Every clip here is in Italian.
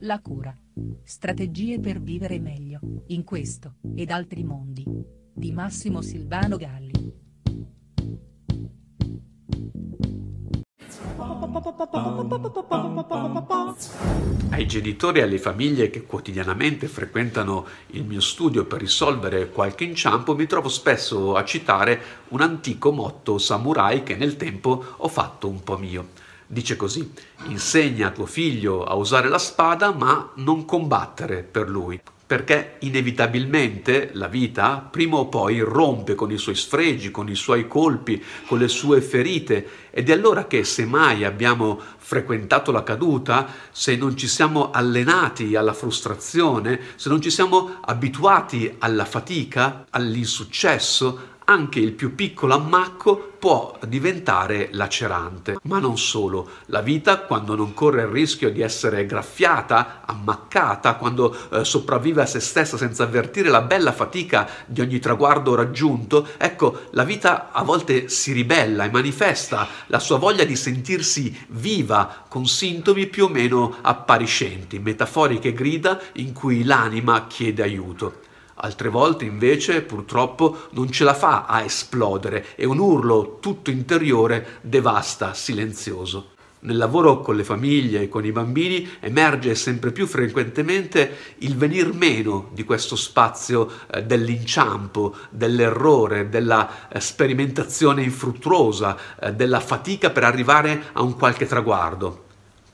La cura. Strategie per vivere meglio, in questo, ed altri mondi. Di Massimo Silvano Galli. Ai genitori e alle famiglie che quotidianamente frequentano il mio studio per risolvere qualche inciampo mi trovo spesso a citare un antico motto samurai che nel tempo ho fatto un po' mio. Dice così, insegna tuo figlio a usare la spada ma non combattere per lui perché inevitabilmente la vita prima o poi rompe con i suoi sfregi, con i suoi colpi, con le sue ferite. Ed è allora che se mai abbiamo frequentato la caduta, se non ci siamo allenati alla frustrazione, se non ci siamo abituati alla fatica, all'insuccesso, anche il più piccolo ammacco può diventare lacerante. Ma non solo, la vita quando non corre il rischio di essere graffiata, ammaccata, quando eh, sopravvive a se stessa senza avvertire la bella fatica di ogni traguardo raggiunto, ecco, la vita a volte si ribella e manifesta la sua voglia di sentirsi viva con sintomi più o meno appariscenti, metaforiche grida in cui l'anima chiede aiuto. Altre volte invece purtroppo non ce la fa a esplodere e un urlo tutto interiore devasta silenzioso. Nel lavoro con le famiglie e con i bambini emerge sempre più frequentemente il venir meno di questo spazio eh, dell'inciampo, dell'errore, della eh, sperimentazione infruttuosa, eh, della fatica per arrivare a un qualche traguardo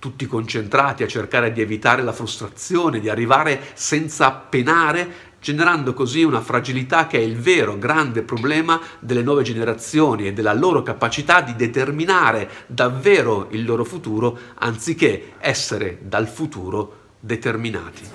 tutti concentrati a cercare di evitare la frustrazione, di arrivare senza penare generando così una fragilità che è il vero grande problema delle nuove generazioni e della loro capacità di determinare davvero il loro futuro anziché essere dal futuro determinati.